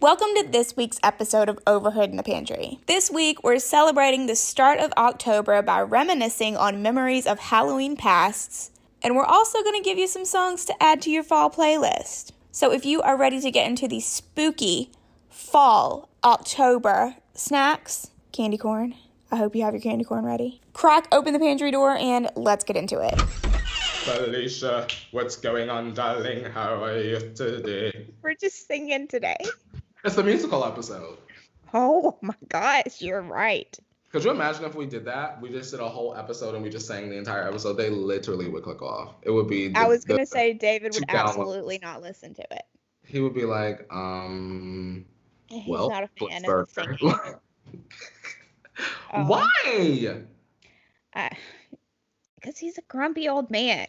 Welcome to this week's episode of Overheard in the Pantry. This week, we're celebrating the start of October by reminiscing on memories of Halloween pasts, and we're also going to give you some songs to add to your fall playlist. So if you are ready to get into the spooky fall October snacks, candy corn, I hope you have your candy corn ready. Crack open the pantry door and let's get into it. Felicia, what's going on, darling? How are you today? We're just singing today. It's the musical episode. Oh my gosh, you're right. Could you imagine if we did that? We just did a whole episode and we just sang the entire episode. They literally would click off. It would be. I was gonna say David would absolutely not listen to it. He would be like, um. He's well, not a fan of the singing. Um, Why? Because he's a grumpy old man.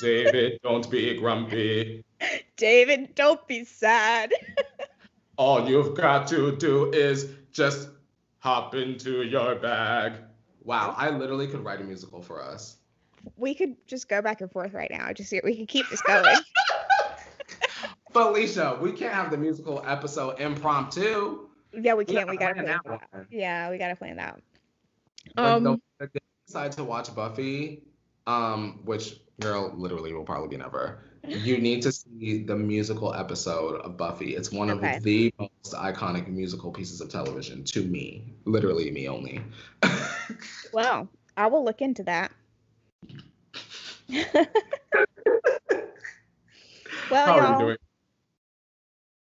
David, don't be grumpy. David, don't be sad. All you've got to do is just hop into your bag. Wow, I literally could write a musical for us. We could just go back and forth right now. Just we could keep this going. Felicia, we can't have the musical episode impromptu. yeah, we We can't. We gotta plan plan that that. one. Yeah, we gotta plan that. Like, Um, the, the decide to watch Buffy, um, which girl literally will probably be never. You need to see the musical episode of Buffy. It's one Okay. of the most iconic musical pieces of television to me, literally me only. Well, I will look into that. well, How y'all, you doing?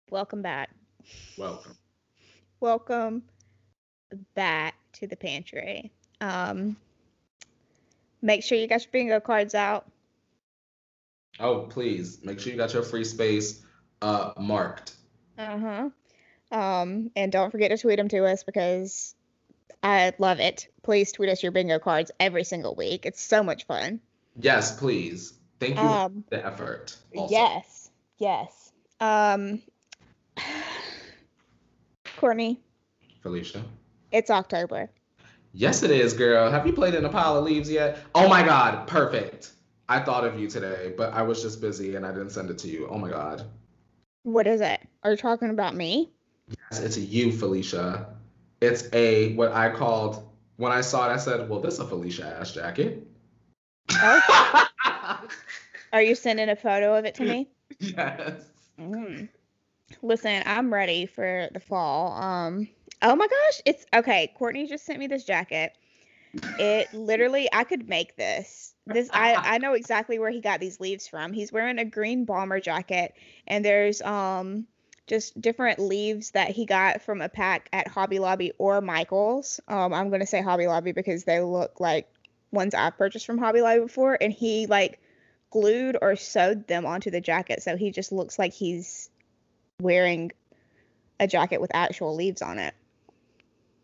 welcome back. Welcome. Welcome back to the pantry. Um, make sure you got your bingo cards out. Oh, please make sure you got your free space uh marked. Uh huh. Um, and don't forget to tweet them to us because I love it. Please tweet us your bingo cards every single week. It's so much fun. Yes, please. Thank you Um, for the effort. also. yes, yes. Um, Courtney, Felicia. it's October. Yes, it is, girl. Have you played in a pile of leaves yet? Oh my God, perfect. I thought of you today, but I was just busy and I didn't send it to you. Oh my God. What is it? Are you talking about me? Yes, it's a you, Felicia. It's a what I called when I saw it. I said, "Well, this is a Felicia ass jacket." Oh, are you sending a photo of it to me? yes. Mm. Listen, I'm ready for the fall. Um, oh my gosh, it's okay. Courtney just sent me this jacket. It literally, I could make this. This I I know exactly where he got these leaves from. He's wearing a green bomber jacket, and there's um just different leaves that he got from a pack at Hobby Lobby or Michaels. Um, I'm gonna say Hobby Lobby because they look like ones I've purchased from Hobby Lobby before, and he like glued or sewed them onto the jacket, so he just looks like he's wearing a jacket with actual leaves on it.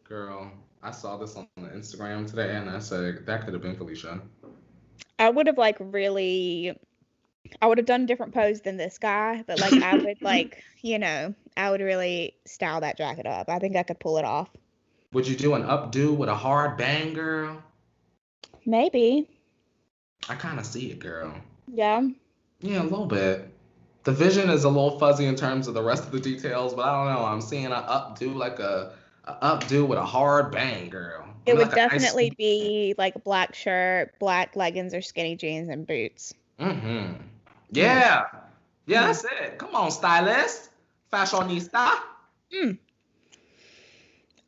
Girl, I saw this on Instagram today, and I said that could have been Felicia. I would have like really I would have done a different pose than this guy, but like I would like, you know, I would really style that jacket up. I think I could pull it off. Would you do an updo with a hard bang, girl? Maybe. I kind of see it, girl. Yeah. Yeah, a little bit. The vision is a little fuzzy in terms of the rest of the details, but I don't know. I'm seeing an updo like a, a updo with a hard bang, girl. It would Like definitely be like a black shirt, black leggings or skinny jeans and boots. Mm-hmm. Yeah. Yeah, that's it. Come on, stylist, fashionista.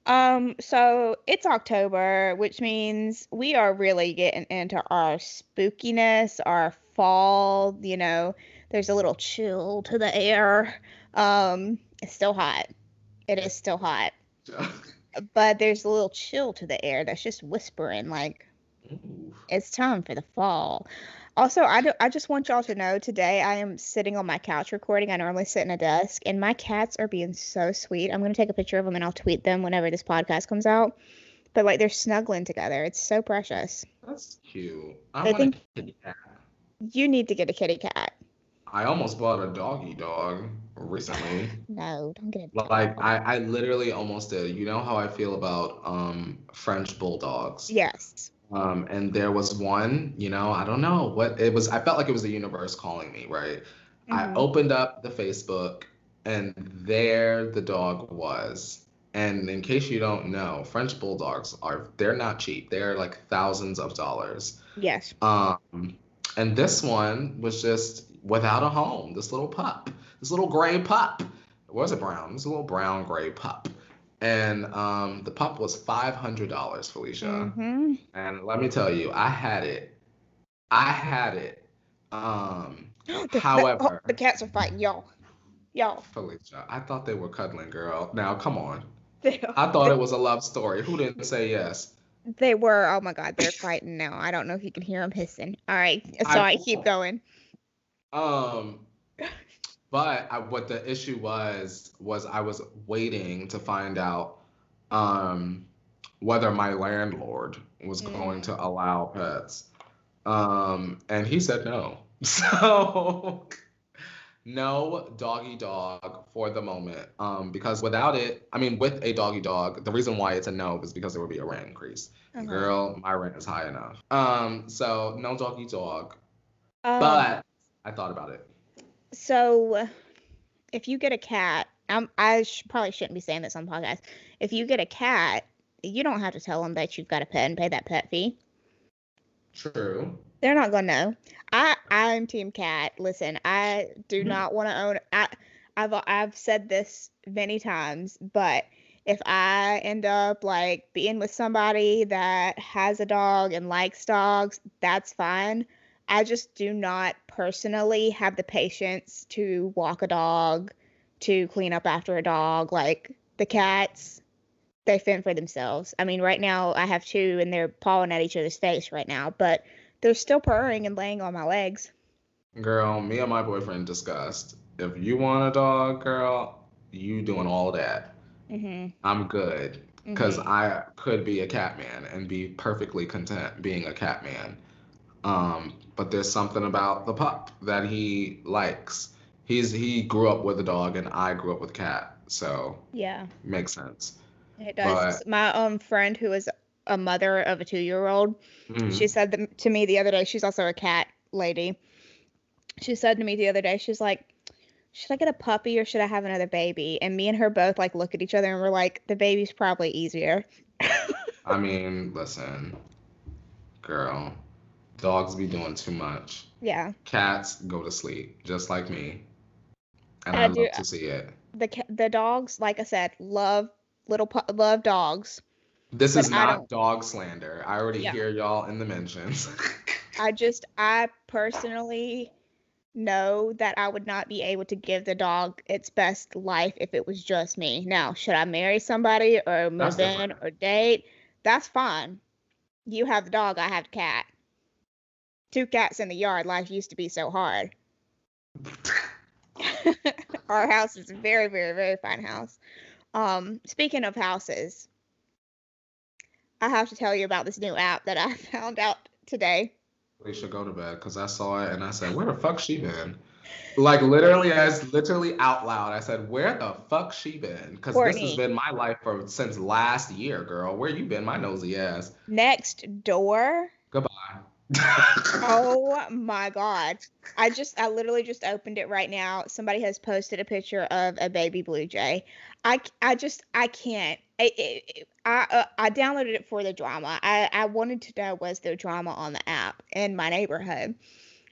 Um, so it's October, which means we are really getting into our spookiness, our fall, you know, there's a little chill to the air. Um, it's still hot. It is still hot. But there's a little chill to the air that's just whispering like Ooh. it's time for the fall. Also, I, do, I just want y'all to know today I am sitting on my couch recording. I normally sit in a desk, and my cats are being so sweet. I'm going to take a picture of them and I'll tweet them whenever this podcast comes out. But like they're snuggling together. It's so precious. That's cute. I, I think- a kitty cat. You need to get a kitty cat. I almost bought a doggy dog recently. No, don't get a Like I, I literally almost did. You know how I feel about um French bulldogs. Yes. Um, and there was one, you know, I don't know what it was. I felt like it was the universe calling me, right? I Mhm. opened up the Facebook and there the dog was. And in case you don't know, French bulldogs are they're not cheap. They're like thousands of dollars. Yes. Um, and this one was just without a home. This little pup, this little gray pup. It was a brown. It was a little brown gray pup. And um, the pup was five hundred dollars, Felicia. Mm-hmm. And let me tell you, I had it. I had it. Um, The, However- oh, the cats are fighting, y'all. Y'all. Felicia, I thought they were cuddling, girl. Now, come on. They, I thought it was a love story. Who didn't say yes? they were. Oh my God, they're fighting now. I don't know if you can hear them hissing. All right, so I- I keep going. Um, but I, what the issue was was I was waiting to find out um whether my landlord was going to allow pets. Um, and he said no. So no doggy dog for the moment. Um, because without it, I mean, with a doggy dog, the reason why it's a no is because there would be a rent increase. Uh-huh. Girl, my rent is high enough. Um, so no doggy dog. Um, But I thought about it. So, if you get a cat, um, I sh- probably shouldn't be saying this on the podcast. If you get a cat, you don't have to tell them that you've got a pet and pay that pet fee. True. They're not gonna know. I I'm team cat. Listen, I do Mhm. not want to own. I I've I've said this many times, but if I end up like being with somebody that has a dog and likes dogs, that's fine. I just do not personally have the patience to walk a dog, to clean up after a dog. Like the cats, they fend for themselves. I mean, right now I have two and they're pawing at each other's face right now, but they're still purring and laying on my legs. Girl, me and my boyfriend discussed. If you want a dog, girl, you doing all that. Mm-hmm. I'm good. Because I could be a cat man and be perfectly content being a cat man. Um, but there's something about the pup that he likes. He's he grew up with a dog and I grew up with a cat, so yeah, makes sense. it does. My um friend who is a mother of a two-year-old, Mhm. she said to me the other day. She's also a cat lady. She said to me the other day, she's like, "Should I get a puppy or should I have another baby?" And me and her both like look at each other and we're like, "The baby's probably easier." I mean, listen, girl, dogs be doing too much. Yeah, Cats go to sleep, just like me. And I I, do- love to see it. the the dogs, like I said, love little love dogs. This is not dog slander. I already Yeah. hear y'all in the mentions. I just, I personally know that I would not be able to give the dog its best life if it was just me. Now, should I marry somebody or move in or date? That's fine. You have the dog, I have the cat. Two cats in the yard, life used to be so hard. Our house is a very, very, very fine house. Um, speaking of houses, I have to tell you about this new app that I found out today. we should go to bed because I saw it and I said, "Where the fuck she been?" Like literally, as literally out loud, I said, "Where the fuck she been?" Because this has been my life for since last year, girl. Where you been, my nosy ass? Next door. Goodbye. Oh my god. I just I literally just opened it right now. Somebody has posted a picture of a baby blue jay. I I just I can't. I I I, uh, downloaded it for the drama. I I wanted to know was there drama on the app in my neighborhood.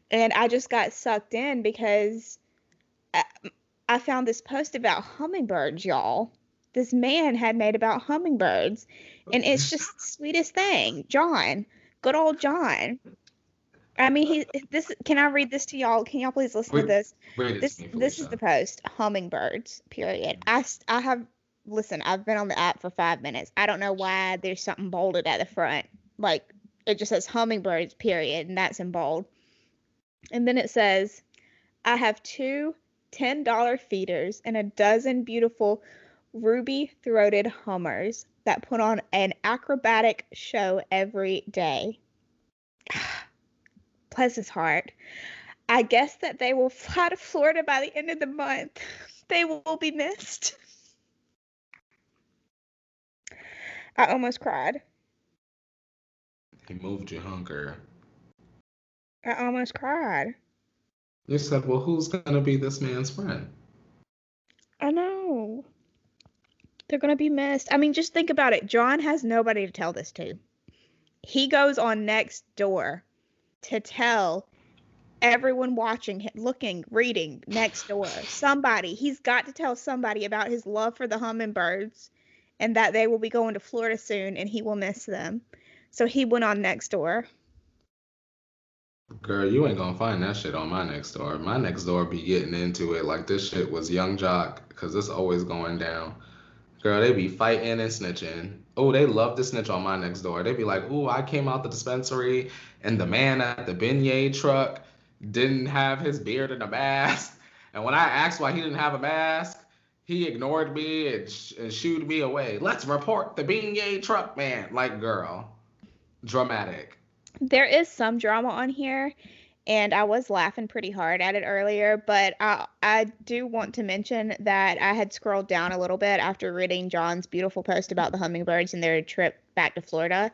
And I just got sucked in because I, I found this post about hummingbirds, y'all. This man had made about hummingbirds and it's just the sweetest thing. John, good old John. I mean, he this. Can I read this to y'all? Can y'all please listen to this? Read it This this is the post. Hummingbirds. Period. I I have listen. I've been on the app for five minutes. I don't know why there's something bolded at the front. Like it just says hummingbirds. Period, and that's in bold. And then it says, I have two $10 feeders and a dozen beautiful ruby throated hummers that put on an acrobatic show every day. Bless his heart. I guess that they will fly to Florida by the end of the month. They will be missed. I almost cried. He moved your hunger. I almost cried. You said, "Well, who's gonna be this man's friend?" I know. They're gonna be missed. I mean, just think about it. John has nobody to tell this to. He goes on next door to tell everyone watching him, looking, reading next door. Somebody. He's got to tell somebody about his love for the hummingbirds and that they will be going to Florida soon and he will miss them. So he went on next door. Girl, you ain't gonna find that shit on my next door. My next door be getting into it like this shit was Yung Joc, because it's always going down. Girl, they be fighting and snitching. Oh, they love to snitch on my next door. They be like, "Ooh, I came out the dispensary and the man at the beignet truck didn't have his beard and a mask." And when I asked why he didn't have a mask, he ignored me and, sh- and shooed me away. Let's report the beignet truck man. Like, girl, dramatic. There is some drama on here, and I was laughing pretty hard at it earlier, but I, I do want to mention that I had scrolled down a little bit after reading John's beautiful post about the hummingbirds and their trip back to Florida.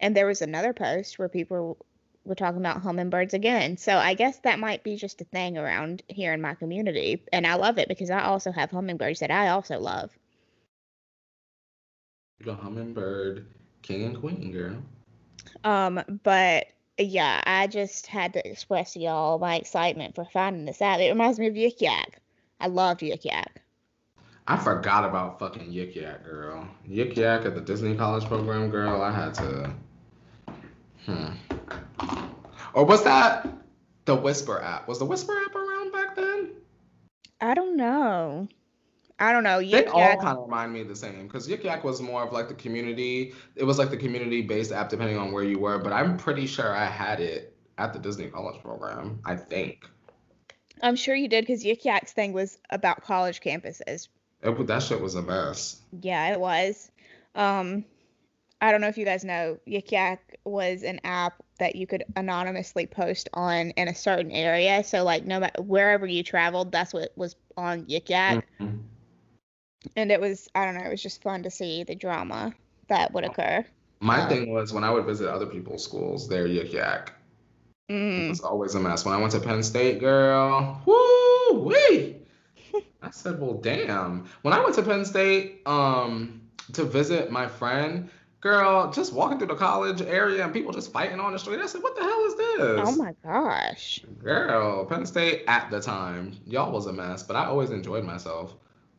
And there was another post where people were talking about hummingbirds again. So I guess that might be just a thing around here in my community. And I love it because I also have hummingbirds that I also love. The hummingbird king and queen, girl. Um, but yeah, I just had to express to y'all my excitement for finding this out. It reminds me of Yik Yak. I loved Yik Yak. I forgot about fucking Yik Yak, girl. Yik Yak at the Disney College program, girl. I had to. Hmm. Or was that the Whisper app? Was the Whisper app around back then? I don't know. I don't know. They Yik all kind of remind me of the same because Yik Yak was more of like the community. It was like the community based app depending on where you were, but I'm pretty sure I had it at the Disney College program. I think. I'm sure you did because Yik Yak's thing was about college campuses. It, that shit was a mess. Yeah, it was. Um, I don't know if you guys know, Yik Yak was an app that you could anonymously post on in a certain area. So like no matter wherever you traveled, that's what was on Yik Yak. Mhm. And it was I don't know, it was just fun to see the drama that would occur. My Um, thing was when I would visit other people's schools, their Yik Yak. It Mm. was always a mess. When I went to Penn State, girl, woo wee. I said, well, damn. When I went to Penn State, um, to visit my friend, girl, just walking through the college area and people just fighting on the street. I said, what the hell is this? Oh my gosh. Girl, Penn State at the time, y'all was a mess, but I always enjoyed myself.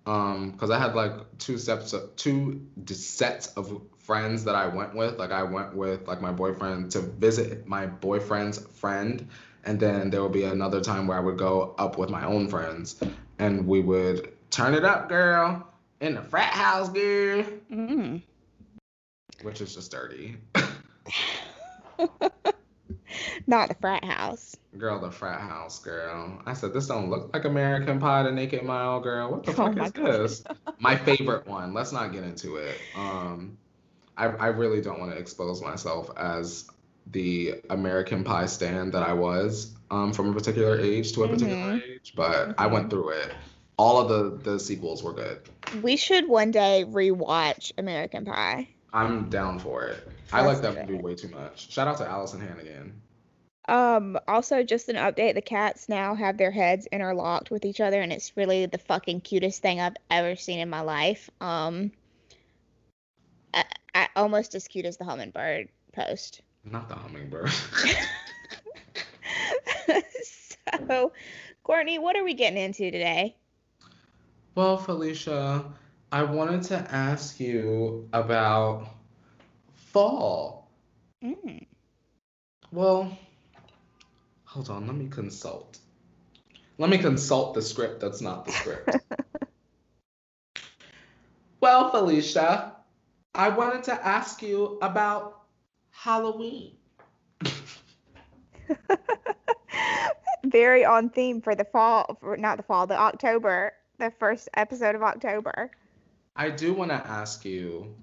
Um, cause I had like two sets of two sets of friends that I went with. Like I went with like my boyfriend to visit my boyfriend's friend, and then there would be another time where I would go up with my own friends, and we would turn it up, girl, in the frat house, girl, Mm. which is just dirty. Not the frat house. Girl, the frat house, girl. I said, this don't look like American Pie to Naked Mile, girl. What the Oh fuck is God. this? My favorite one. Let's not get into it. Um, I, I really don't want to expose myself as the American Pie stand that I was um, from a particular age to a particular Mhm. age, but I went through it. All of the, the sequels were good. We should one day rewatch American Pie. I'm down for it. I like that movie way too much. Shout out to Alyson Hannigan. Um, also just an update, the cats now have their heads interlocked with each other and it's really the fucking cutest thing I've ever seen in my life. Um I, I, almost as cute as the hummingbird post. Not the hummingbird. so, Courtney, what are we getting into today? Well, Felicia, I wanted to ask you about fall. Mm. Well, hold on, let me consult. Let me consult the script that's not the script. well, Felicia, I wanted to ask you about Halloween. Very on theme for the fall, for not the fall, the October, the first episode of October. I do want to ask you,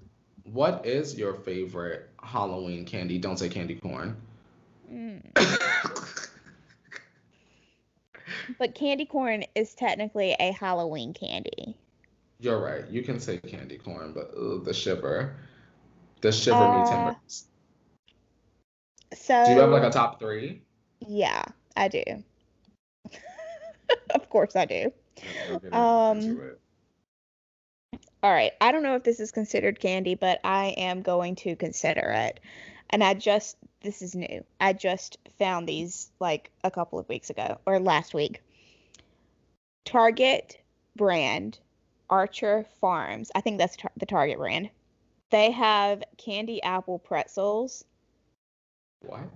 what is your favorite Halloween candy? Don't say candy corn. Mm. But candy corn is technically a Halloween candy. You're right. You can say candy corn, but ugh, the shiver, the shiver me Uh, timbers. So Do you have like a top three? Yeah, I do. of course I do. We'll Um. All right. I don't know if this is considered candy, but I am going to consider it. And I just, this is new. I just found these like a couple of weeks ago or last week. Target brand, Archer Farms. I think that's tar- the Target brand. They have candy apple pretzels. What?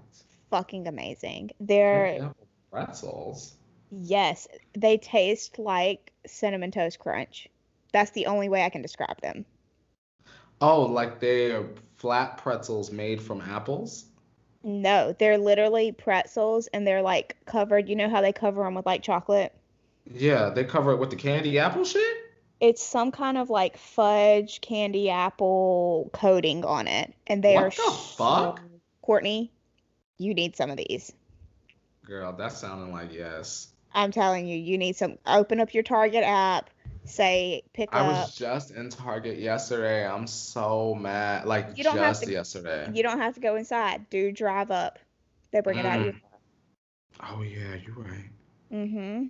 Fucking amazing. They're, Candy apple pretzels. yes, they taste like Cinnamon Toast Crunch. That's the only way I can describe them. Oh, like they're flat pretzels made from apples? No, they're literally pretzels and they're like covered. You know how they cover them with like chocolate? Yeah, they cover it with the candy apple shit? It's some kind of like fudge candy apple coating on it. And they What are the so- fuck? Courtney, you need some of these. Girl, that's sounding like yes. I'm telling you, you need some. Open up your Target app, say pick I up. I was just in Target yesterday. I'm so mad. Like You don't have to- yesterday. You don't have to go inside. Do drive up. They bring it out your Mm. Oh yeah, you're right. Mm-hmm.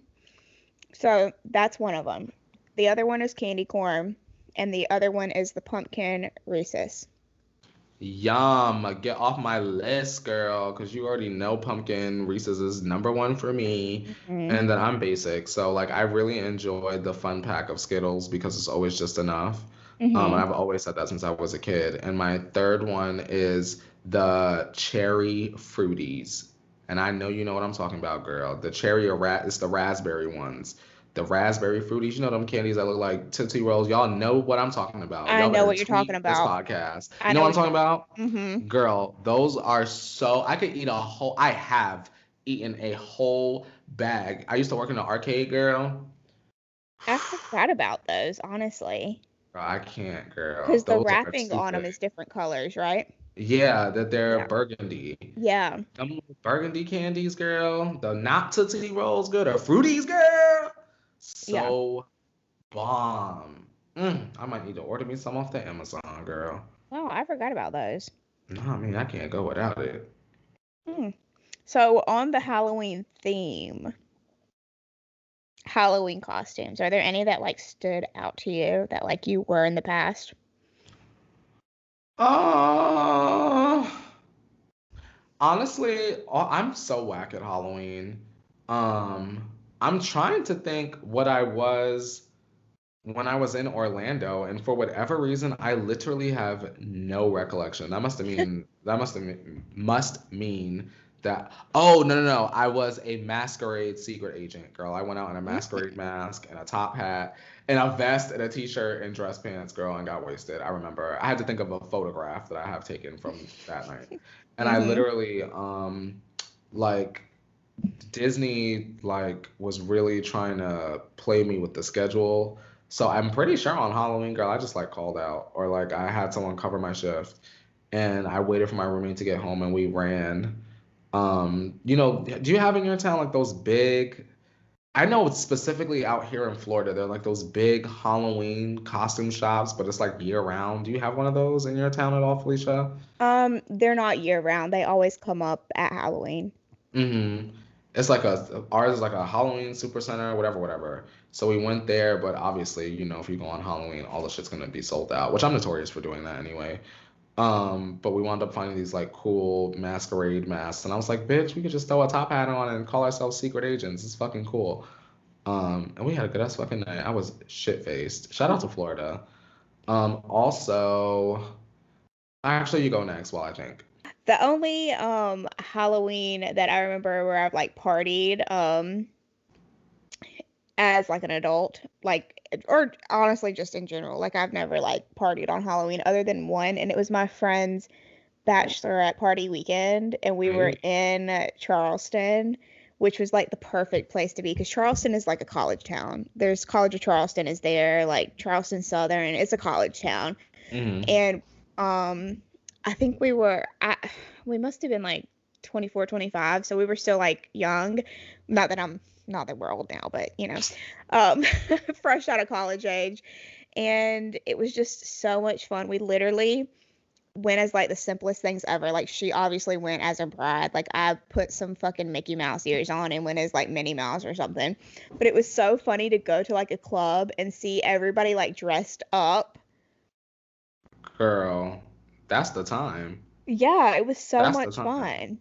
So that's one of them. The other one is candy corn, and the other one is the pumpkin Reese's. Yum. Get off my list, girl, because you already know pumpkin Reese's is number one for me. Mhm. And then I'm basic. So like I really enjoyed the fun pack of Skittles because it's always just enough. Um, Mhm. and I've always said that since I was a kid. And my third one is the cherry fruities. And I know you know what I'm talking about, girl. The cherry or rat it's the raspberry ones. The raspberry fruities, you know them candies that look like Tootsie Rolls. Y'all know what I'm talking about. I Y'all know what you're talking about. This podcast. I you know know what I'm talking about? Mm-hmm. Girl, those are so I could eat a whole I have eaten a whole bag. I used to work in the arcade, girl. I forgot about those, honestly, Girl, I can't, girl. because the wrapping on them is different colors, right? Yeah, that they're Yeah. burgundy. Yeah. Them burgundy candies, girl. The not Tootsie Rolls, good. Or Fruities, girl. So bomb. Mm, I might need to order me some off the Amazon, girl. Oh, I forgot about those. No, I mean I can't go without it. Hmm. So on the Halloween theme, Halloween costumes, are there any that like stood out to you that like you were in the past? Uh, honestly, I'm so whack at Halloween. Um, I'm trying to think what I was when I was in Orlando, and for whatever reason, I literally have no recollection. That must have mean that must have mean, must mean that. Oh no no no! I was a masquerade secret agent, girl. I went out in a masquerade mask and a top hat and a vest and a t-shirt and dress pants, girl, and got wasted. I remember. I had to think of a photograph that I have taken from that night, and I Mhm. literally um like Disney like was really trying to play me with the schedule. So I'm pretty sure on Halloween, girl, I just like called out or like I had someone cover my shift and I waited for my roommate to get home and we ran. Um, you know, do you have in your town like those big I know it's specifically out here in Florida, they're like those big Halloween costume shops, but it's like year round. Do you have one of those in your town at all, Felicia? Um, they're not year round. They always come up at Halloween. Mm-hmm. It's like a ours is like a Halloween super center, whatever, whatever. So we went there, but obviously, you know, if you go on Halloween, all the shit's gonna be sold out, which I'm notorious for doing that anyway. Um, but we wound up finding these like cool masquerade masks, and I was like, bitch, we could just throw a top hat on and call ourselves secret agents. It's fucking cool. Um, and we had a good ass fucking night. I was shit faced. Shout out to Florida. Um, also, actually, you go next while I think. The only um Halloween that I remember where I've like partied um as like an adult, like or honestly just in general, like I've never like partied on Halloween other than one and it was my friend's bachelorette party weekend and we were in Charleston, which was like the perfect place to be because Charleston is like a college town. There's College of Charleston is there, like Charleston Southern, it's a college town Mhm. and um i think we were I, we must have been like 24 25 so we were still like young not that i'm not that we're old now but you know um fresh out of college age and it was just so much fun we literally went as like the simplest things ever. Like she obviously went as a bride. Like I put some fucking Mickey Mouse ears on and went as like Minnie Mouse or something. But it was so funny to go to like a club and see everybody like dressed up. Girl, that's the time. Yeah, it was so That's much fun.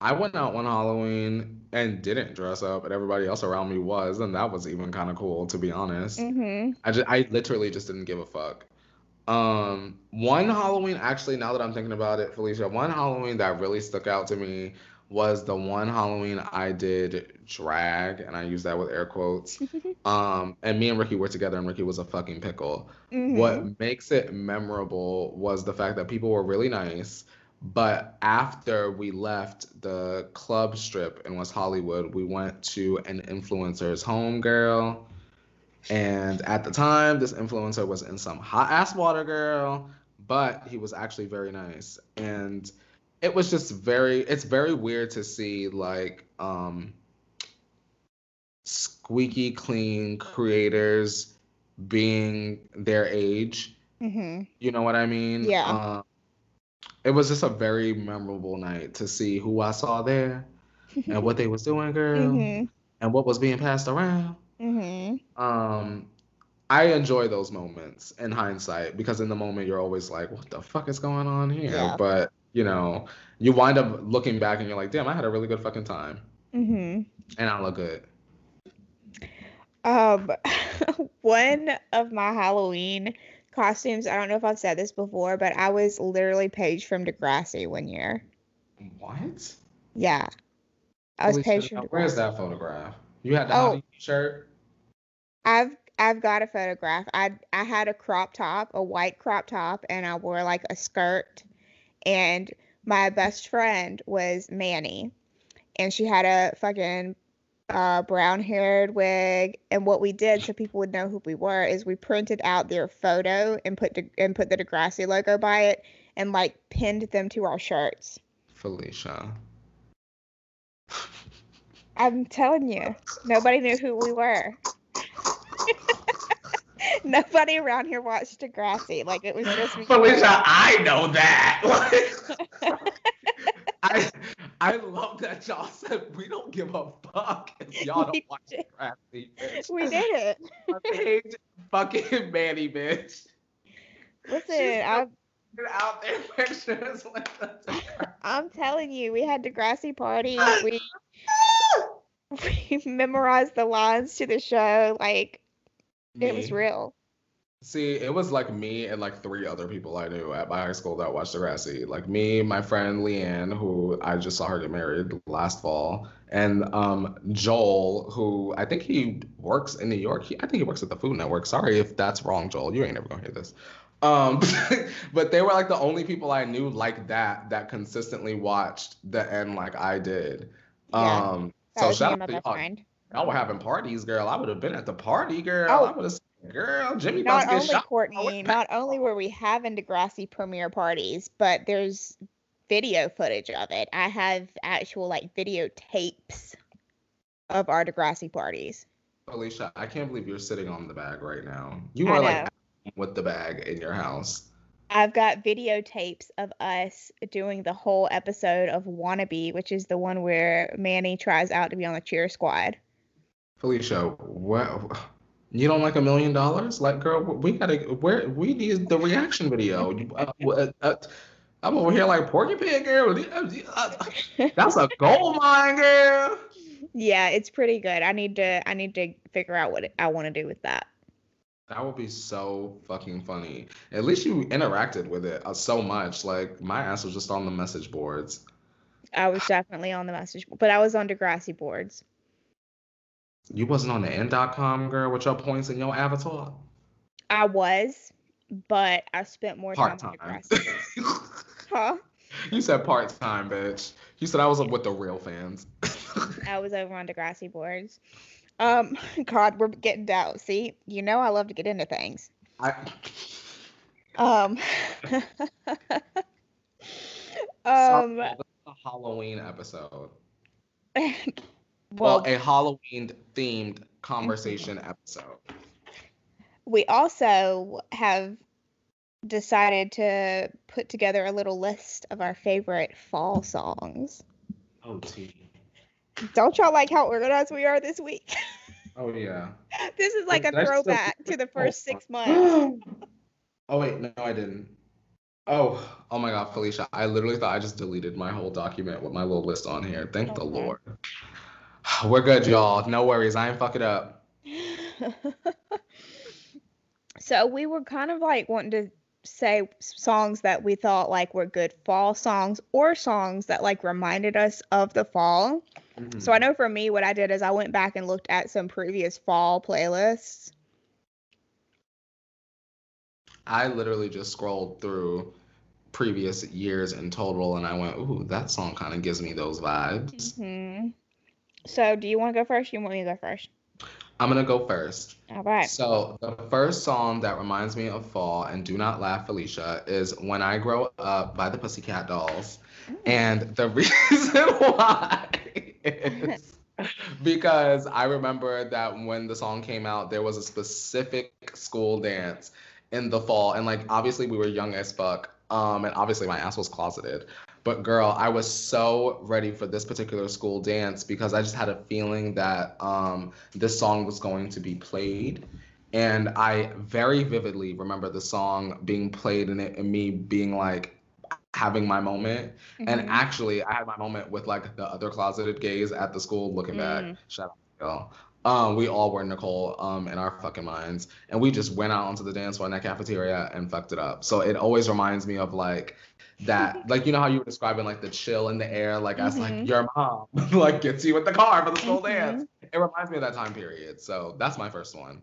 I went out one Halloween and didn't dress up, and everybody else around me was, and that was even kind of cool, to be honest. hmm I just, I literally just didn't give a fuck. Um, one Halloween, actually, now that I'm thinking about it, Felicia, one Halloween that really stuck out to me was the one Halloween I did drag, and I use that with air quotes. Um, and me and Ricky were together, and Ricky was a fucking pickle. Mhm. What makes it memorable was the fact that people were really nice. But after we left the club strip in West Hollywood, we went to an influencer's home, girl. And at the time, this influencer was in some hot ass water, girl, but he was actually very nice. And it was just very, it's very weird to see like um, squeaky clean creators being their age. Mhm. You know what I mean? Yeah. Um, it was just a very memorable night to see who I saw there and what they was doing, girl, Mhm. and what was being passed around. mm-hmm. Um, I enjoy those moments in hindsight because in the moment you're always like, "What the fuck is going on here?" Yeah. But you know, you wind up looking back and you're like, "Damn, I had a really good fucking time, Mhm. and I look good." Um, one of my Halloween costumes, I don't know if I've said this before, but I was literally Paige from Degrassi one year. What? Yeah. I was Holy Paige shit, from now Where's that photograph? You had the Oh. Shirt. I've I've got a photograph. I I had a crop top, a white crop top, and I wore like a skirt. And my best friend was Manny, and she had a fucking uh, brown haired wig. And what we did, so people would know who we were, is we printed out their photo and put De- and put the Degrassi logo by it, and like pinned them to our shirts. Felicia. I'm telling you, nobody knew who we were. Nobody around here watched Degrassi. Like it was just me. Felicia, I know that. I I love that y'all said we don't give a fuck if y'all don't watch. Degrassi. bitch. We did it. Fucking Manny bitch. Listen, I'm, Get out there pictures the I'm telling you, we had Degrassi party. We we memorized the lines to the show. Like it was real. See, it was like me and like three other people I knew at my high school that watched Degrassi. Like me, my friend Leanne, who I just saw her get married last fall, and um Joel, who I think he works in New York. He, I think he works at the Food Network. Sorry if that's wrong, Joel. You ain't ever gonna hear this. Um, but they were like the only people I knew like that that consistently watched The N like I did. Yeah, Um, That so was me shout out my to best y'all. friend. Y'all were having parties, girl. I would have been at the party, girl. Oh. I would have girl, Jimmy Not only shot. Courtney, not only were we having Degrassi premiere parties, but there's video footage of it. I have actual like videotapes of our Degrassi parties. Felicia, I can't believe you're sitting on the bag right now. You are like with the bag in your house. I've got videotapes of us doing the whole episode of Wannabe, which is the one where Manny tries out to be on the cheer squad. Felicia, what? You don't like a million dollars? Like, girl, we gotta. Where we need the reaction video. Uh, uh, uh, I'm over here like Porky Pig, girl. That's a gold mine, girl. yeah, it's pretty good. I need to I need to figure out what I want to do with that. That would be so fucking funny. At least you interacted with it so much. Like my ass was just on the message boards. I was definitely on the message, but I was on Degrassi boards. You wasn't on TheN.com, girl, with your points and your avatar. I was, but I spent more time Part on time. Degrassi. huh? you said part time, bitch. You said I was with the real fans. I was over on Degrassi boards. Um, God, we're getting down. See, you know I love to get into things. I, Um, Sorry, um, a Halloween episode. Well, Well, a Halloween themed conversation episode. we also have decided to put together a little list of our favorite fall songs. Oh, T. Don't y'all like how organized we are this week? Oh yeah. this is like a That's so throwback to the first six months. oh wait, no, I didn't. Oh, oh my God, Felicia! I literally thought I just deleted my whole document with my little list on here. Thank oh, the Lord. We're good, y'all. No worries. I ain't fuck it up. so we were kind of like wanting to say songs that we thought like were good fall songs or songs that like reminded us of the fall. So I know for me what I did is I went back and looked at some previous fall playlists. I literally just scrolled through previous years in total, and I went, "Ooh, that song kind of gives me those vibes." hmm So do you want to go first? You want me to go first? I'm gonna go first. All right. So the first song that reminds me of fall, and do not laugh, Felicia, is "When I Grow Up" by the Pussycat Dolls. And the reason why is because I remember that when the song came out, there was a specific school dance in the fall. And like obviously we were young as fuck. Um, and obviously my ass was closeted. But girl, I was so ready for this particular school dance because I just had a feeling that um this song was going to be played. And I very vividly remember the song being played and it and me being like having my moment. And Mhm. actually, I had my moment with like the other closeted gays at the school. Looking back, Mm. shout out to y'all. Um, we all were Nicole um in our fucking minds, and we just went out onto the dance floor in that cafeteria and fucked it up. So it always reminds me of like that, like you know how you were describing like the chill in the air, like as like Mhm. your mom like gets you with the car for the school Mhm. dance. It reminds me of that time period. So that's my first one.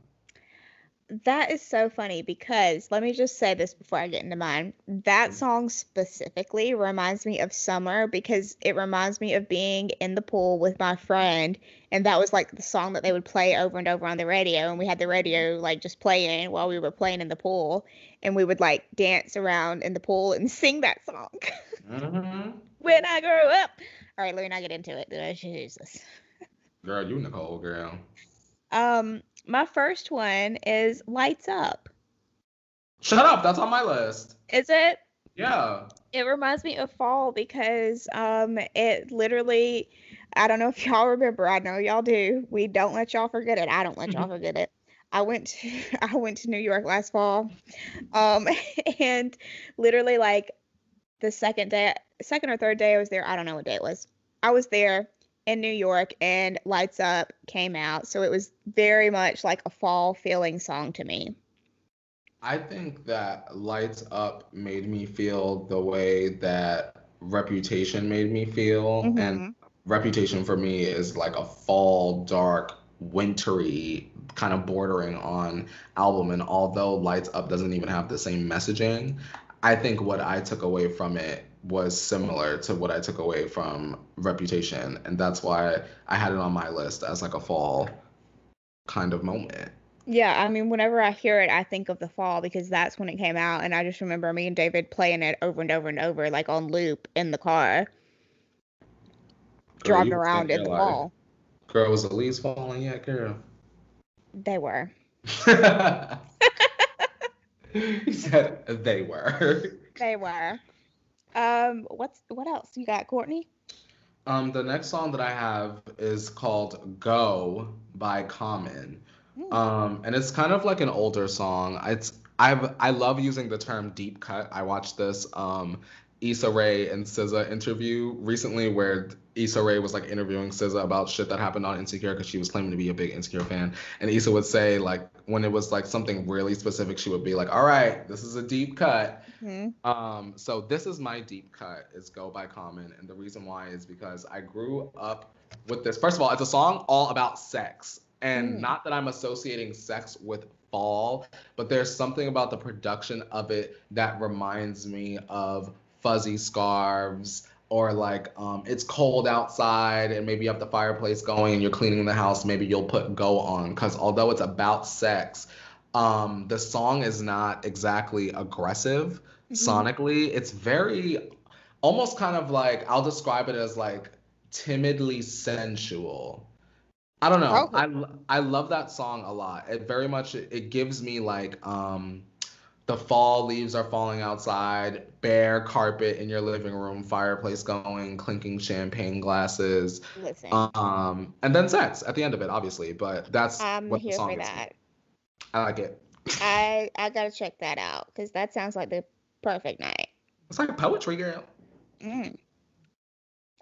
That is so funny because let me just say this before I get into mine. That Mm. song specifically reminds me of summer because it reminds me of being in the pool with my friend. And that was like the song that they would play over and over on the radio. And we had the radio like just playing while we were playing in the pool. And we would like dance around in the pool and sing that song. Mm-hmm. when I grow up. All right, let me not get into it. Jesus. Girl, you Nicole, girl. Um, my first one is Lights Up. Shut up. That's on my list. Is it? Yeah. It reminds me of fall because um it literally I don't know if y'all remember, I know y'all do. We don't let y'all forget it. I don't let y'all forget it. I went to I went to New York last fall. Um and literally like the second day second or third day I was there, I don't know what day it was. I was there in New York and Lights Up came out. So it was very much like a fall feeling song to me. I think that Lights Up made me feel the way that Reputation made me feel. And Mhm. Reputation for me is like a fall, dark, wintry, kind of bordering on album. And although Lights Up doesn't even have the same messaging, I think what I took away from it was similar to what I took away from Reputation. And that's why I had it on my list as like a fall kind of moment. Yeah, I mean, whenever I hear it, I think of the fall because that's when it came out, and I just remember me and David playing it over and over and over, like on loop in the car, Girl, driving around in the fall. Girl, was the leaves falling yet, girl? They were. he said they were. They were. Um, what's what else you got, Courtney? Um, the next song that I have is called "Go" by Common, Mm. um, and it's kind of like an older song. It's I've I love using the term deep cut. I watched this um, Issa Rae and SZA interview recently where Issa Rae was like interviewing SZA about shit that happened on Insecure because she was claiming to be a big Insecure fan, and Issa would say like when it was like something really specific, she would be like, "All right, this is a deep cut." hmm Um, so this is my deep cut is Go by Common. And the reason why is because I grew up with this. First of all, it's a song all about sex. And Mm. not that I'm associating sex with fall, but there's something about the production of it that reminds me of fuzzy scarves or like um, it's cold outside and maybe you have the fireplace going and you're cleaning the house maybe you'll put go on. Because although it's about sex um, the song is not exactly aggressive Mhm. sonically. It's very almost kind of like i'll describe it as like timidly sensual. I don't know. Okay. I, I love that song a lot. It very much it gives me like um the fall leaves are falling outside, bare carpet in your living room, fireplace going, clinking champagne glasses. Listen, Um, and then sex at the end of it, obviously. But that's I'm what the here song for is. that. I like it. I I gotta check that out because that sounds like the perfect night. It's like poetry, girl. Mm.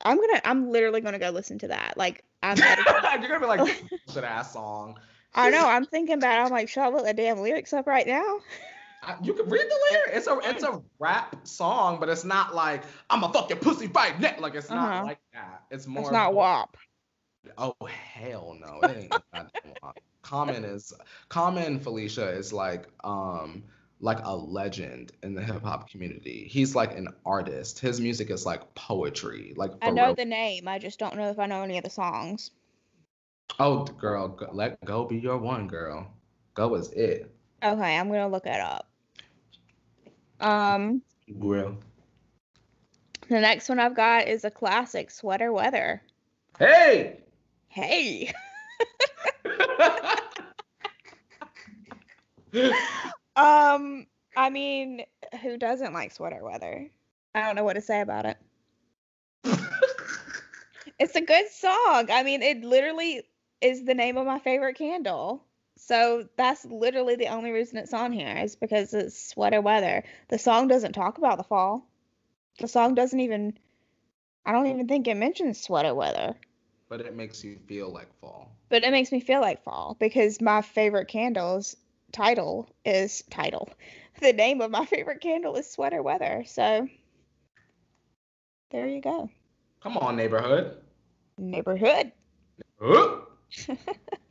I'm gonna. I'm literally gonna go listen to that. Like I'm. You're gonna be like, shit ass song. I know. I'm thinking about. It. I'm like, should I look the damn lyrics up right now? You can read the lyric. It's a it's a rap song, but it's not like I'm a fucking pussy right now. Like it's not Uh-huh. like that. It's more. It's not WAP. Oh hell no! It ain't WAP. Common is Common Felicia is like um like a legend in the hip hop community. He's like an artist. His music is like poetry. Like I know real. the name. I just don't know if I know any of the songs. Oh girl, go, let go be your one girl. Go is it. Okay, I'm gonna look it up. Um, Girl. the next one I've got is a classic, Sweater Weather. Hey. Hey. Um, I mean, who doesn't like sweater weather? I don't know what to say about it. It's a good song. I mean, it literally is the name of my favorite candle. So that's literally the only reason it's on here is because it's sweater weather. The song doesn't talk about the fall. The song doesn't even I don't even think it mentions sweater weather. but it makes you feel like fall. But it makes me feel like fall because my favorite candle's title is title. The name of my favorite candle is sweater weather. So there you go. Come on, neighborhood. Neighborhood.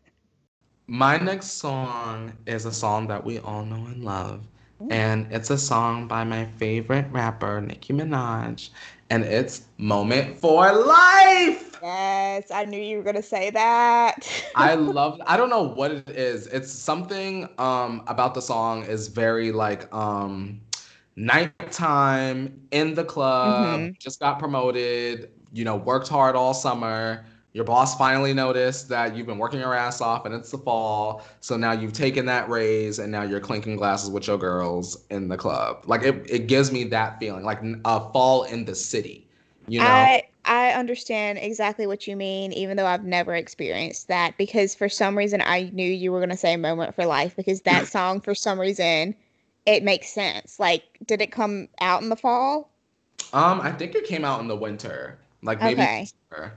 My next song is a song that we all know and love. Ooh. And it's a song by my favorite rapper, Nicki Minaj. And it's Moment for Life. Yes, I knew you were gonna say that. I love I don't know what it is. It's something um about the song is very like um nighttime in the club, Mhm. just got promoted, you know, worked hard all summer. Your boss finally noticed that you've been working your ass off and it's the fall. So now you've taken that raise and now you're clinking glasses with your girls in the club. Like it, it gives me that feeling, like a fall in the city. You know? I I understand exactly what you mean, even though I've never experienced that because for some reason I knew you were gonna say moment for life because that song for some reason it makes sense. Like, did it come out in the fall? um, I think it came out in the winter. Like maybe Okay.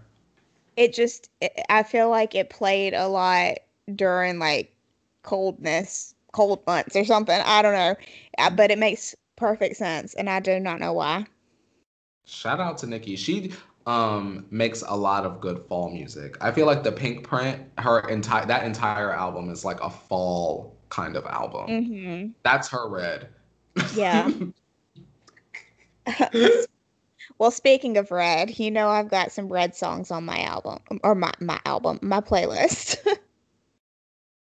It just it, i feel like it played a lot during like coldness cold months or something i don't know Uh, but it makes perfect sense and i do not know why Shout out to Nicki. She um makes a lot of good fall music. I feel like the Pinkprint, her entire that entire album is like a fall kind of album. hmm That's her red. Yeah. well speaking of red you know i've got some red songs on my album or my, my album my playlist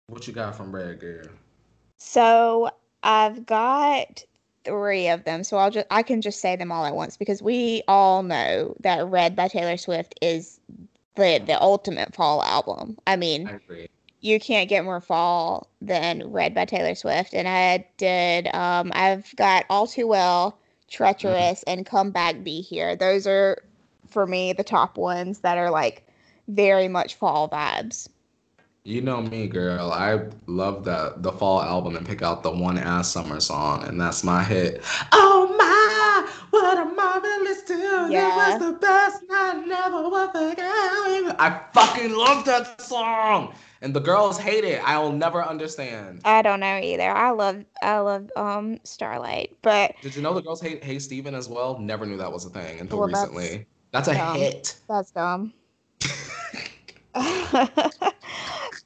what you got from Red Girl? So I've got three of them. So I'll just I can just say them all at once because we all know that Red by Taylor Swift is the the ultimate fall album. I mean, I you can't get more fall than Red by Taylor Swift. And I did um I've got All Too Well, Mm-hmm. Treacherous, and Come Back Be Here. Those are for me the top ones that are like very much fall vibes. You know me, girl. I love the the fall album and pick out the one ass summer song, and that's my hit. Oh my, what a marvelous tune! Yeah. It was the best. I never will forget. I fucking love that song, and the girls hate it. I'll never understand. I don't know either. I love I love um Starlight, but Did you know the girls hate Hey Stephen as well? Never knew that was a thing until Well, that's recently. That's a dumb. hit. that's dumb.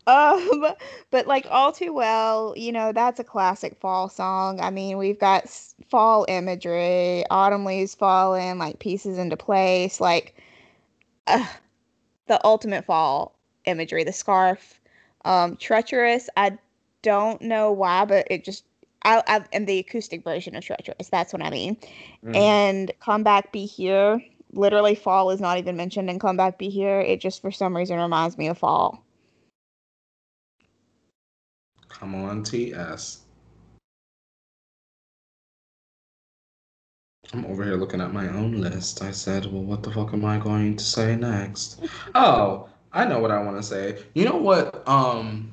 um, but like all too well, you know, that's a classic fall song. I mean, we've got fall imagery, autumn leaves falling, like pieces into place, like uh, the ultimate fall imagery, the scarf. Um, treacherous, I don't know why, but it just I, I and the acoustic version of treacherous. That's what I mean. Mm. And come back, be here. Literally, fall is not even mentioned in come back, be here. It just for some reason reminds me of fall. Come on, TS. I'm over here looking at my own list. I said, well, what the fuck am I going to say next? oh, I know what I want to say. You know what um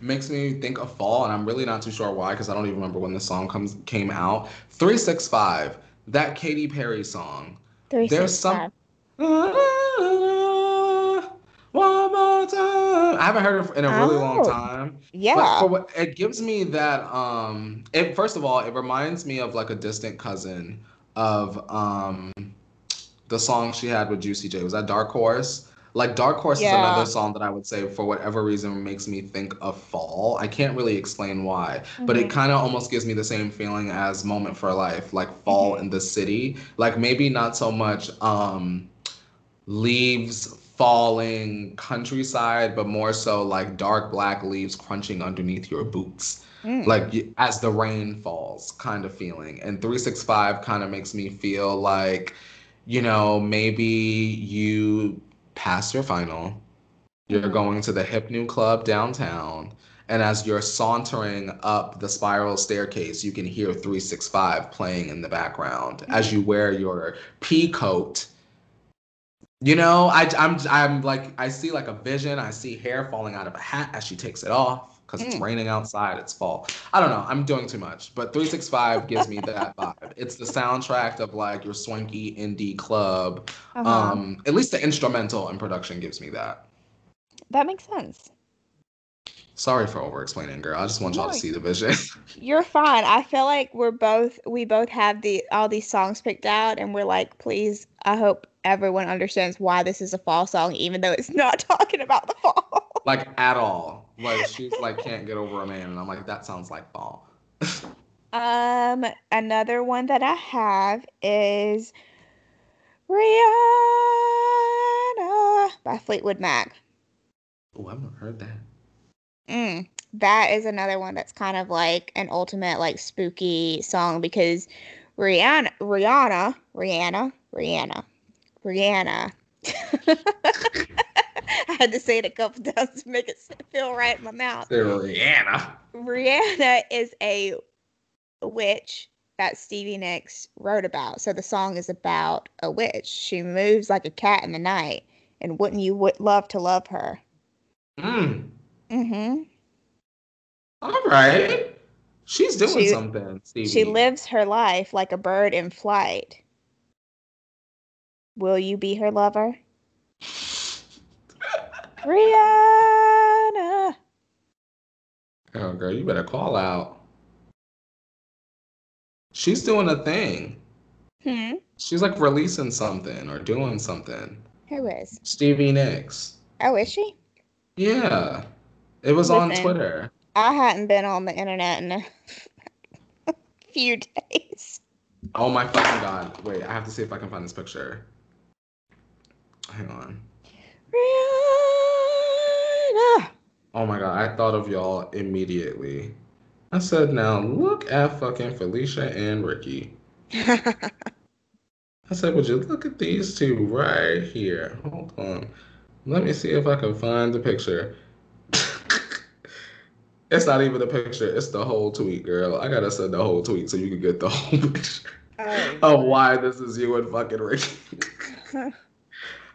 makes me think of fall, and I'm really not too sure why, because I don't even remember when the song comes came out. 365, that Katy Perry song. Three, There's six, some five. one more time. I haven't heard it in a really long Oh, time. But Yeah. for what it gives me that um it first of all, it reminds me of like a distant cousin of um the song she had with Juicy J. Was that Dark Horse? Like Dark Horse is another song that I would say for whatever reason makes me think of fall. I can't really explain why, but it Mhm. kind of almost gives me the same feeling as Moment for Life, like fall Mhm. in the city. Like maybe not so much um leaves falling countryside, but more so like dark black leaves crunching underneath your boots Mm. like as the rain falls kind of feeling and 365 kind of makes me feel like you know maybe you passed your final you're going to the hip new club downtown and as you're sauntering up the spiral staircase you can hear 365 playing in the background as you wear your pea coat. You know I, i'm i'm like i see like a vision i see hair falling out of a hat as she takes it off because it's Mm. raining outside it's fall i don't know i'm doing too much but 365 gives me that vibe it's the soundtrack of like your swanky indie club Uh-huh. um at least the instrumental and production gives me that that makes sense. sorry for over explaining girl i just want y'all No, to see the vision You're fine. I feel like we're both we both have the all these songs picked out and we're like, please, I hope everyone understands why this is a fall song, even though it's not talking about the fall. Like at all like she's like can't get over a man and i'm like that sounds like fall Um, another one that I have is Rhiannon by Fleetwood Mac. oh i've never heard that Mm, that is another one that's kind of like an ultimate like spooky song because Rhiannon, Rhiannon, Rhiannon, Rhiannon, Rhiannon. I had to say it a couple times to make it feel right in my mouth. Rhiannon. Rhiannon is a witch that Stevie Nicks wrote about. So the song is about a witch. She moves like a cat in the night, and wouldn't you would love to love her? Mm. Mm-hmm. All right. She's doing She- something, Stevie. She lives her life like a bird in flight. Will you be her lover? Rhiannon. Oh, girl, you better call out. She's doing a thing. Hmm. She's like releasing something or doing something. Who is? Stevie Nicks. Oh, is she? Yeah. It was on Twitter. I hadn't been on the internet in a few days. Oh my fucking god. Wait, I have to see if I can find this picture. Hang on. Rhiannon. Oh my god, I thought of y'all immediately. I said, now look at fucking Felicia and Ricky. I said, would you look at these two right here? Hold on. Let me see if I can find the picture. it's not even a picture, it's the whole tweet, girl. I gotta send the whole tweet so you can get the whole picture oh, of why this is you and fucking Ricky.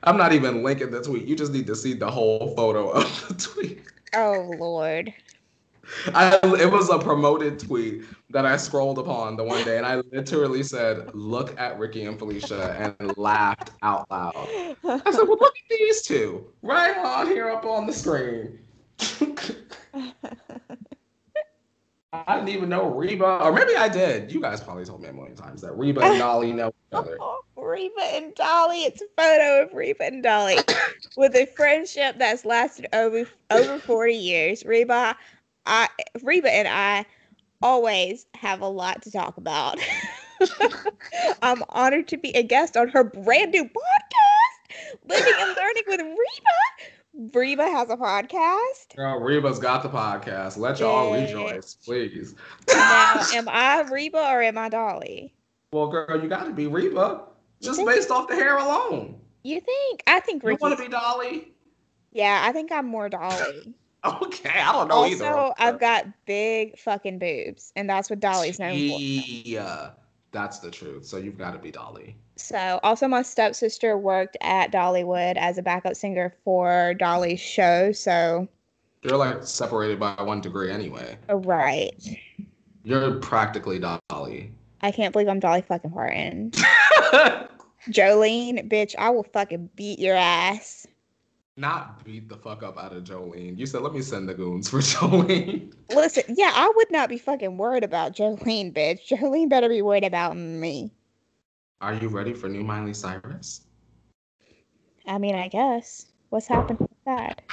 I'm not even linking the tweet. You just need to see the whole photo of the tweet. oh Lord. I, it was a promoted tweet that I scrolled upon the one day, and I literally said, "Look at Ricky and Felicia," and laughed out loud. I said, "Well, look at these two right on here up on the screen." I didn't even know Reba, or maybe I did. You guys probably told me a million times that Reba and Dolly know each other. Reba and Dolly. It's a photo of Reba and Dolly with a friendship that's lasted over over 40 years. Reba, I Reba and I always have a lot to talk about. I'm honored to be a guest on her brand new podcast, Living and Learning with Reba. Reba has a podcast. Girl, Reba's got the podcast. Let y'all rejoice, please. Now, am I Reba or am I Dolly? well, girl, you got to be Reba, just based off the hair alone. You think? I think You want to be Dolly? Yeah, I think I'm more Dolly. Okay, I don't know either. Also, I've got big fucking boobs, and that's what Dolly's known for. Yeah, That's the truth. So you've got to be Dolly. So, also, my stepsister worked at Dollywood as a backup singer for Dolly's show. So, You're like separated by one degree anyway. Oh, right. You're practically Dolly. I can't believe I'm Dolly fucking Parton. Jolene, bitch, I will fucking beat your ass. Not beat the fuck up out of Jolene. You said, let me send the goons for Jolene. Listen, yeah, I would not be fucking worried about Jolene, bitch. Jolene better be worried about me. Are you ready for new Miley Cyrus? I mean, I guess. What's happened with that?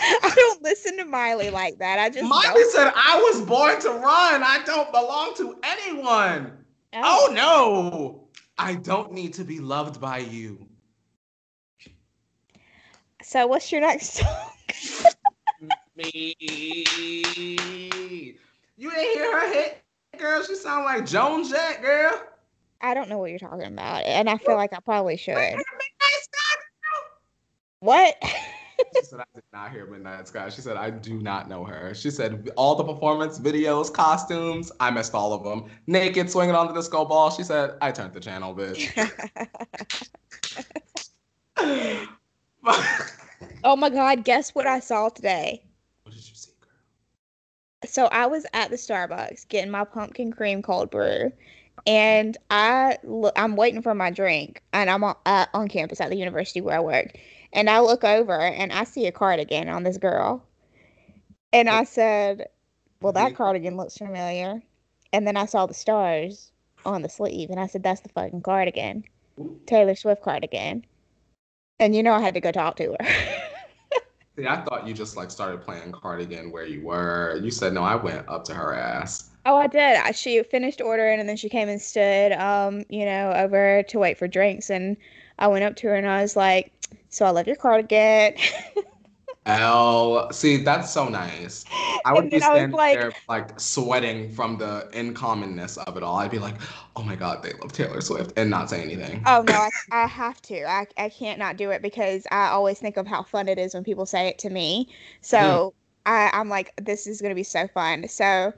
I don't listen to Miley like that. I just Miley don't. said, I was born to run. I don't belong to anyone. Oh, oh no. I don't need to be loved by you. So, what's your next song? Me. You ain't hear her hit, girl. She sound like Joan Jett, girl. I don't know what you're talking about, and I feel like I probably should. What? She said, I did not hear Midnight Sky. She said, I do not know her. She said, all the performance videos, costumes, I missed all of them. Naked, swinging on the disco ball. She said, I turned the channel, bitch. oh my God! Guess what I saw today? What did you see, girl? so I was at the Starbucks getting my pumpkin cream cold brew, and I look, I'm waiting for my drink, and I'm on, uh, on campus at the university where I work, and I look over and I see a cardigan on this girl, and I said, "Well, that cardigan looks familiar," and then I saw the stars on the sleeve, and I said, "That's the fucking cardigan, Taylor Swift cardigan," and you know I had to go talk to her. See, I thought you just like started playing cardigan where you were. You said no. I went up to her ass. Oh, I did. I- She finished ordering and then she came and stood, um, you know, over to wait for drinks. And I went up to her and I was like, "So I love your cardigan." L. See, that's so nice. I would be then I was standing like- there like sweating from the incommonness of it all. I'd be like, oh my god, they love Taylor Swift, and not say anything. oh no, I, I have to. I I can't not do it because I always think of how fun it is when people say it to me. So I I'm like, this is gonna be so fun. So,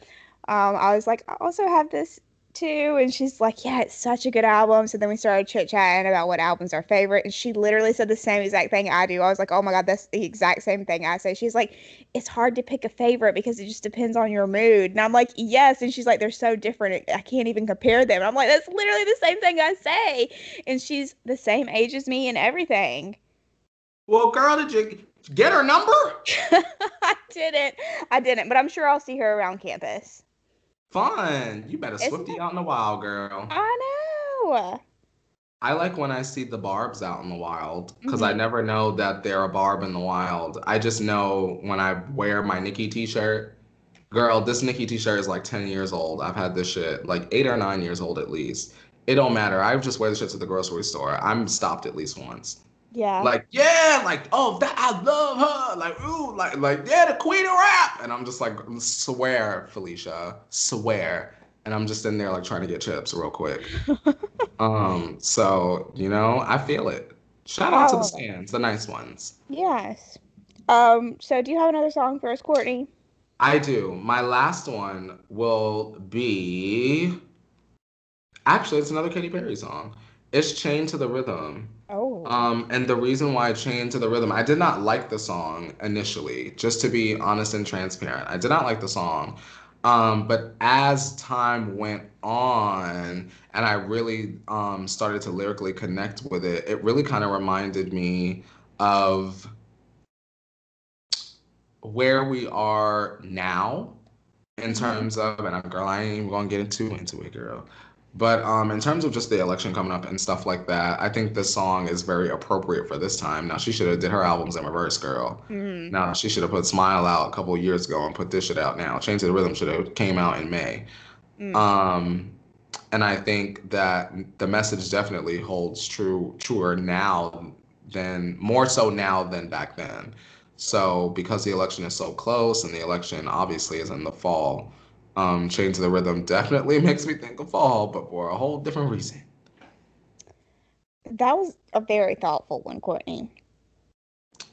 um, I was like, I also have this too, and she's like, yeah, it's such a good album. So then we started chit chatting about what albums are favorite, and she literally said the same exact thing I do. I was like, oh my god, that's the exact same thing I say. She's like, it's hard to pick a favorite because it just depends on your mood, and I'm like, yes, and she's like, they're so different, I can't even compare them. And I'm like, that's literally the same thing I say, and she's the same age as me and everything. Well, girl, did you get her number? I didn't, I didn't, but I'm sure I'll see her around campus. Fun. You better Swifty out in the wild, girl. I know. I like when I see the barbs out in the wild because I Mhm. never know that they're a barb in the wild. I just know when I wear my Nicki t-shirt. Girl, this Nicki t-shirt is like 10 years old. I've had this shit like eight or nine years old at least. It don't matter. I just wear the shit to the grocery store. I'm stopped at least once. Yeah. Like, yeah, like, oh, that I love her. Like, ooh, like, like, yeah, the queen of rap. And I'm just like, swear, Felicia, swear. And I'm just in there like trying to get chips real quick. um, so you know, I feel it. Shout out to Oh. the stands, the nice ones. yes. Um. So, do you have another song for us, Courtney? I do. My last one will be actually it's another Katy Perry song. It's Chained to the Rhythm. Oh. Um, and the reason why I changed to the rhythm, I did not like the song initially, just to be honest and transparent. I did not like the song. Um, but as time went on and I really um, started to lyrically connect with it, it really kind of reminded me of where we are now in terms of, and I'm, girl, I ain't even gonna get into into it, girl. But um, in terms of just the election coming up and stuff like that, I think this song is very appropriate for this time. Now she should have did her albums in reverse, girl. Mm. Now she should have put Smile out a couple years ago and put this shit out now. Chained to the Rhythm should have came out in May. Mm. Um, and I think that the message definitely holds true truer now than more so now than back then. So because the election is so close and the election obviously is in the fall, um, Chain to the Rhythm definitely makes me think of fall, but for a whole different reason. That was a very thoughtful one, Courtney.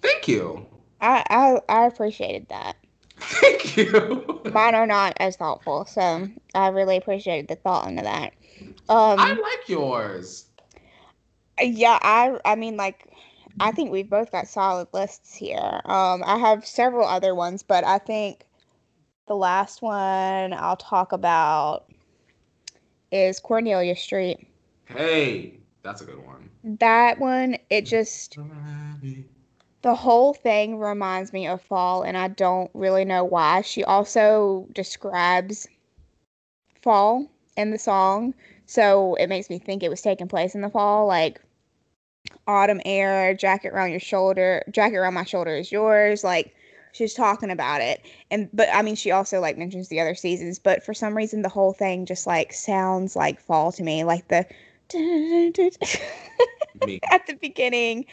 Thank you. I I, I appreciated that. Thank you. Mine are not as thoughtful, so I really appreciated the thought into that. Um, I like yours. yeah, I I mean like I think we've both got solid lists here. Um, I have several other ones, but I think the last one I'll talk about is Cornelia Street. Hey, that's a good one. That one, it mm-hmm. just the whole thing reminds me of fall, and I don't really know why. She also describes fall in the song, so it makes me think it was taking place in the fall, like autumn air, jacket around your shoulder, jacket around my shoulder is yours, like she's talking about it. And but I mean she also like mentions the other seasons, but for some reason the whole thing just like sounds like fall to me, like the at the beginning.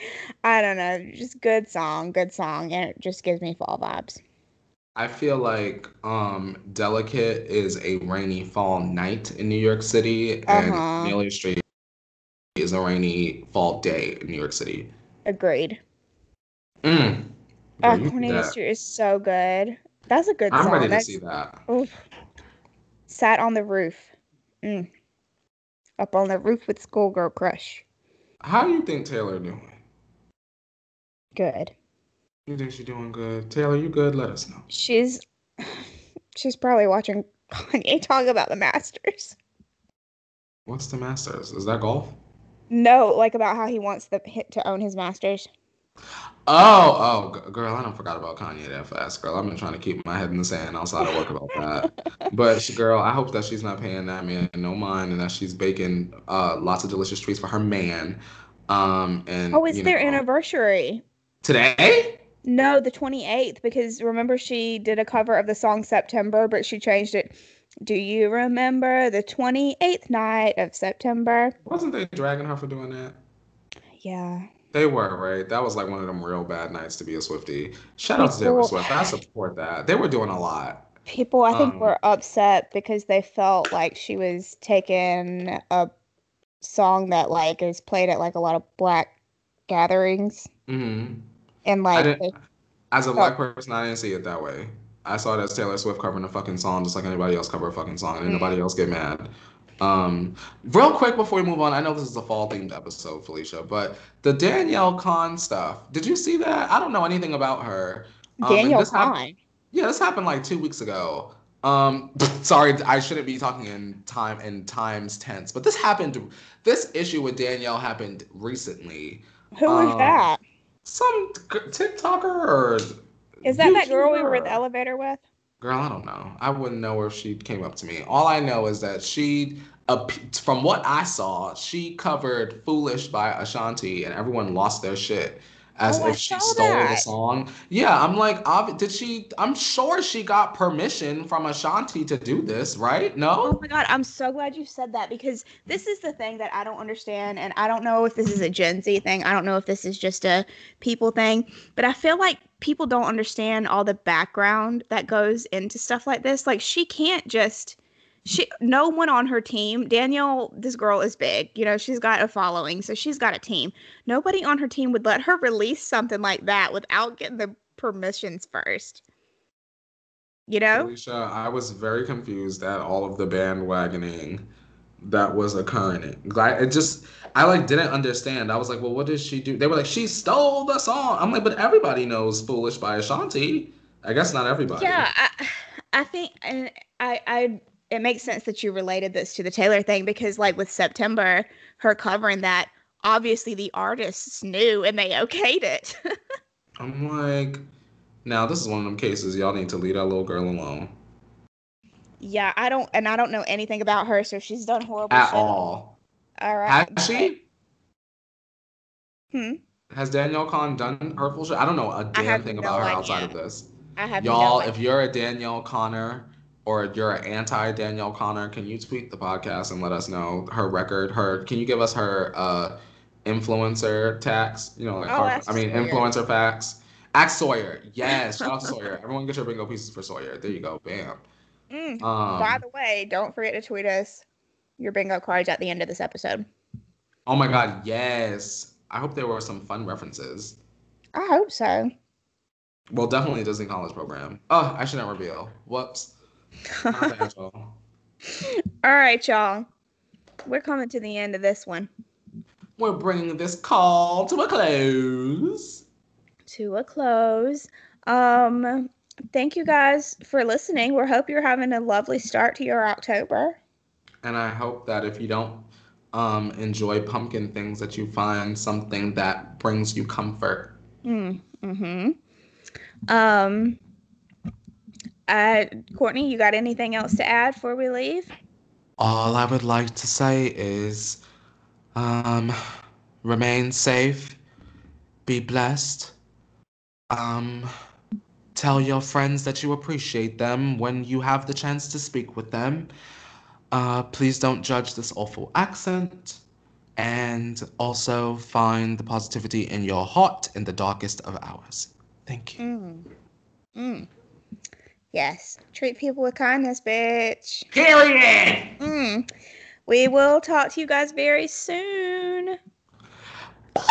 I don't know, just good song, good song, and it just gives me fall vibes. I feel like um Delicate is a rainy fall night in New York City, and Uh-huh. Cornelia Street is a rainy fall day in New York City. Agreed. Mm. Oh, Girl, you do Cornelia that. Street is so good. That's a good I'm song. ready to That's- see that. Oof. Sat on the roof. Mm. Up on the roof with Schoolgirl Crush. How do you think Taylor doing? Good. You think she's doing good? Taylor, you good? Let us know. She's she's probably watching Kanye talk about the Masters. What's the Masters? Is that golf? No, like about how he wants the hit to own his Masters. Oh, oh, girl, I don't forgot about Kanye that fast, girl. I've been trying to keep my head in the sand outside of work about that. But she, girl, I hope that she's not paying that man no mind and that she's baking uh lots of delicious treats for her man. Um and Oh, it's their know- anniversary. today. No, the 28th, because remember she did a cover of the song September, but she changed it. Do you remember the 28th night of September? Wasn't they dragging her for doing that? Yeah. They were right. That was like one of them real bad nights to be a Swifty. Shout out to Taylor Swift. I support that. They were doing a lot. People, I think, Um, were upset because they felt like she was taking a song that like is played at like a lot of black gatherings hmm and like As a black person, I didn't see it that way. I saw it as Taylor Swift covering a fucking song, just like anybody else cover a fucking song, and Mm. nobody else get mad. Um, real quick before we move on, I know this is a fall themed episode, Felicia, but the Danielle Cohn stuff. Did you see that? I don't know anything about her. Um, and Daniel this hap- Cohn. Yeah, this happened like two weeks ago. Um, sorry, I shouldn't be talking in time in times tense, but this happened. This issue with Danielle happened recently. Who is um, that? Some TikToker or Is that that girl we were in the elevator with? Girl, I don't know. I wouldn't know if she came up to me. All I know is that she, from what I saw, she covered "Foolish" by Ashanti, and everyone lost their shit as Oh, if she stole the song. Yeah, I'm like, did she? I'm sure she got permission from Ashanti to do this, right? No. Oh my god, I'm so glad you said that because this is the thing that I don't understand and I don't know if this is a Gen Z thing. I don't know if this is just a people thing, but I feel like people don't understand all the background that goes into stuff like this. Like she can't just she no one on her team, Danielle, this girl is big. You know, she's got a following, so she's got a team. Nobody on her team would let her release something like that without getting the permissions first. You know? Alicia, I was very confused at all of the bandwagoning that was occurring. Like it just I like didn't understand. I was like, well, what did she do? They were like, she stole the song. I'm like, but everybody knows "Foolish" by Ashanti. I guess not everybody. Yeah, I, I think, and I, I, it makes sense that you related this to the Taylor thing because, like, with September, her covering that, obviously the artists knew and they okayed it. I'm like, now this is one of them cases. Y'all need to leave that little girl alone yeah, I don't, and I don't know anything about her, so she's done horrible at shit. all. All right. Has she? Hmm. Has Danielle Cohn done hurtful shit? I don't know a damn thing no about her idea. outside of this. I have Y'all, no if you're a Danielle Connor or you're an anti Danielle Connor, can you tweet the podcast and let us know her record? Her can you give us her uh influencer tax? You know, like Oh, her- I mean Sawyer. influencer facts. Ask Sawyer. Yes, shout out to Sawyer. Everyone get your bingo pieces for Sawyer. There you go. Bam. Mm. Um By the way, don't forget to tweet us your bingo cards at the end of this episode. Oh my god, yes. I hope there were some fun references. I hope so. Well, definitely Disney College program. Oh, I should not reveal. Whoops. All right, y'all. We're coming to the end of this one. We're bringing this call to a close. To a close. Um, thank you guys for listening. We hope you're having a lovely start to your October. And I hope that if you don't um, enjoy pumpkin things, that you find something that brings you comfort. Mm, hmm Um, uh, Courtney, you got anything else to add before we leave? All I would like to say is um, remain safe, be blessed. Um, Tell your friends that you appreciate them when you have the chance to speak with them. Uh, please don't judge this awful accent. And also find the positivity in your heart in the darkest of hours. Thank you. Mm. Mm. Yes. Treat people with kindness, bitch. Period. Mm. We will talk to you guys very soon. Bye.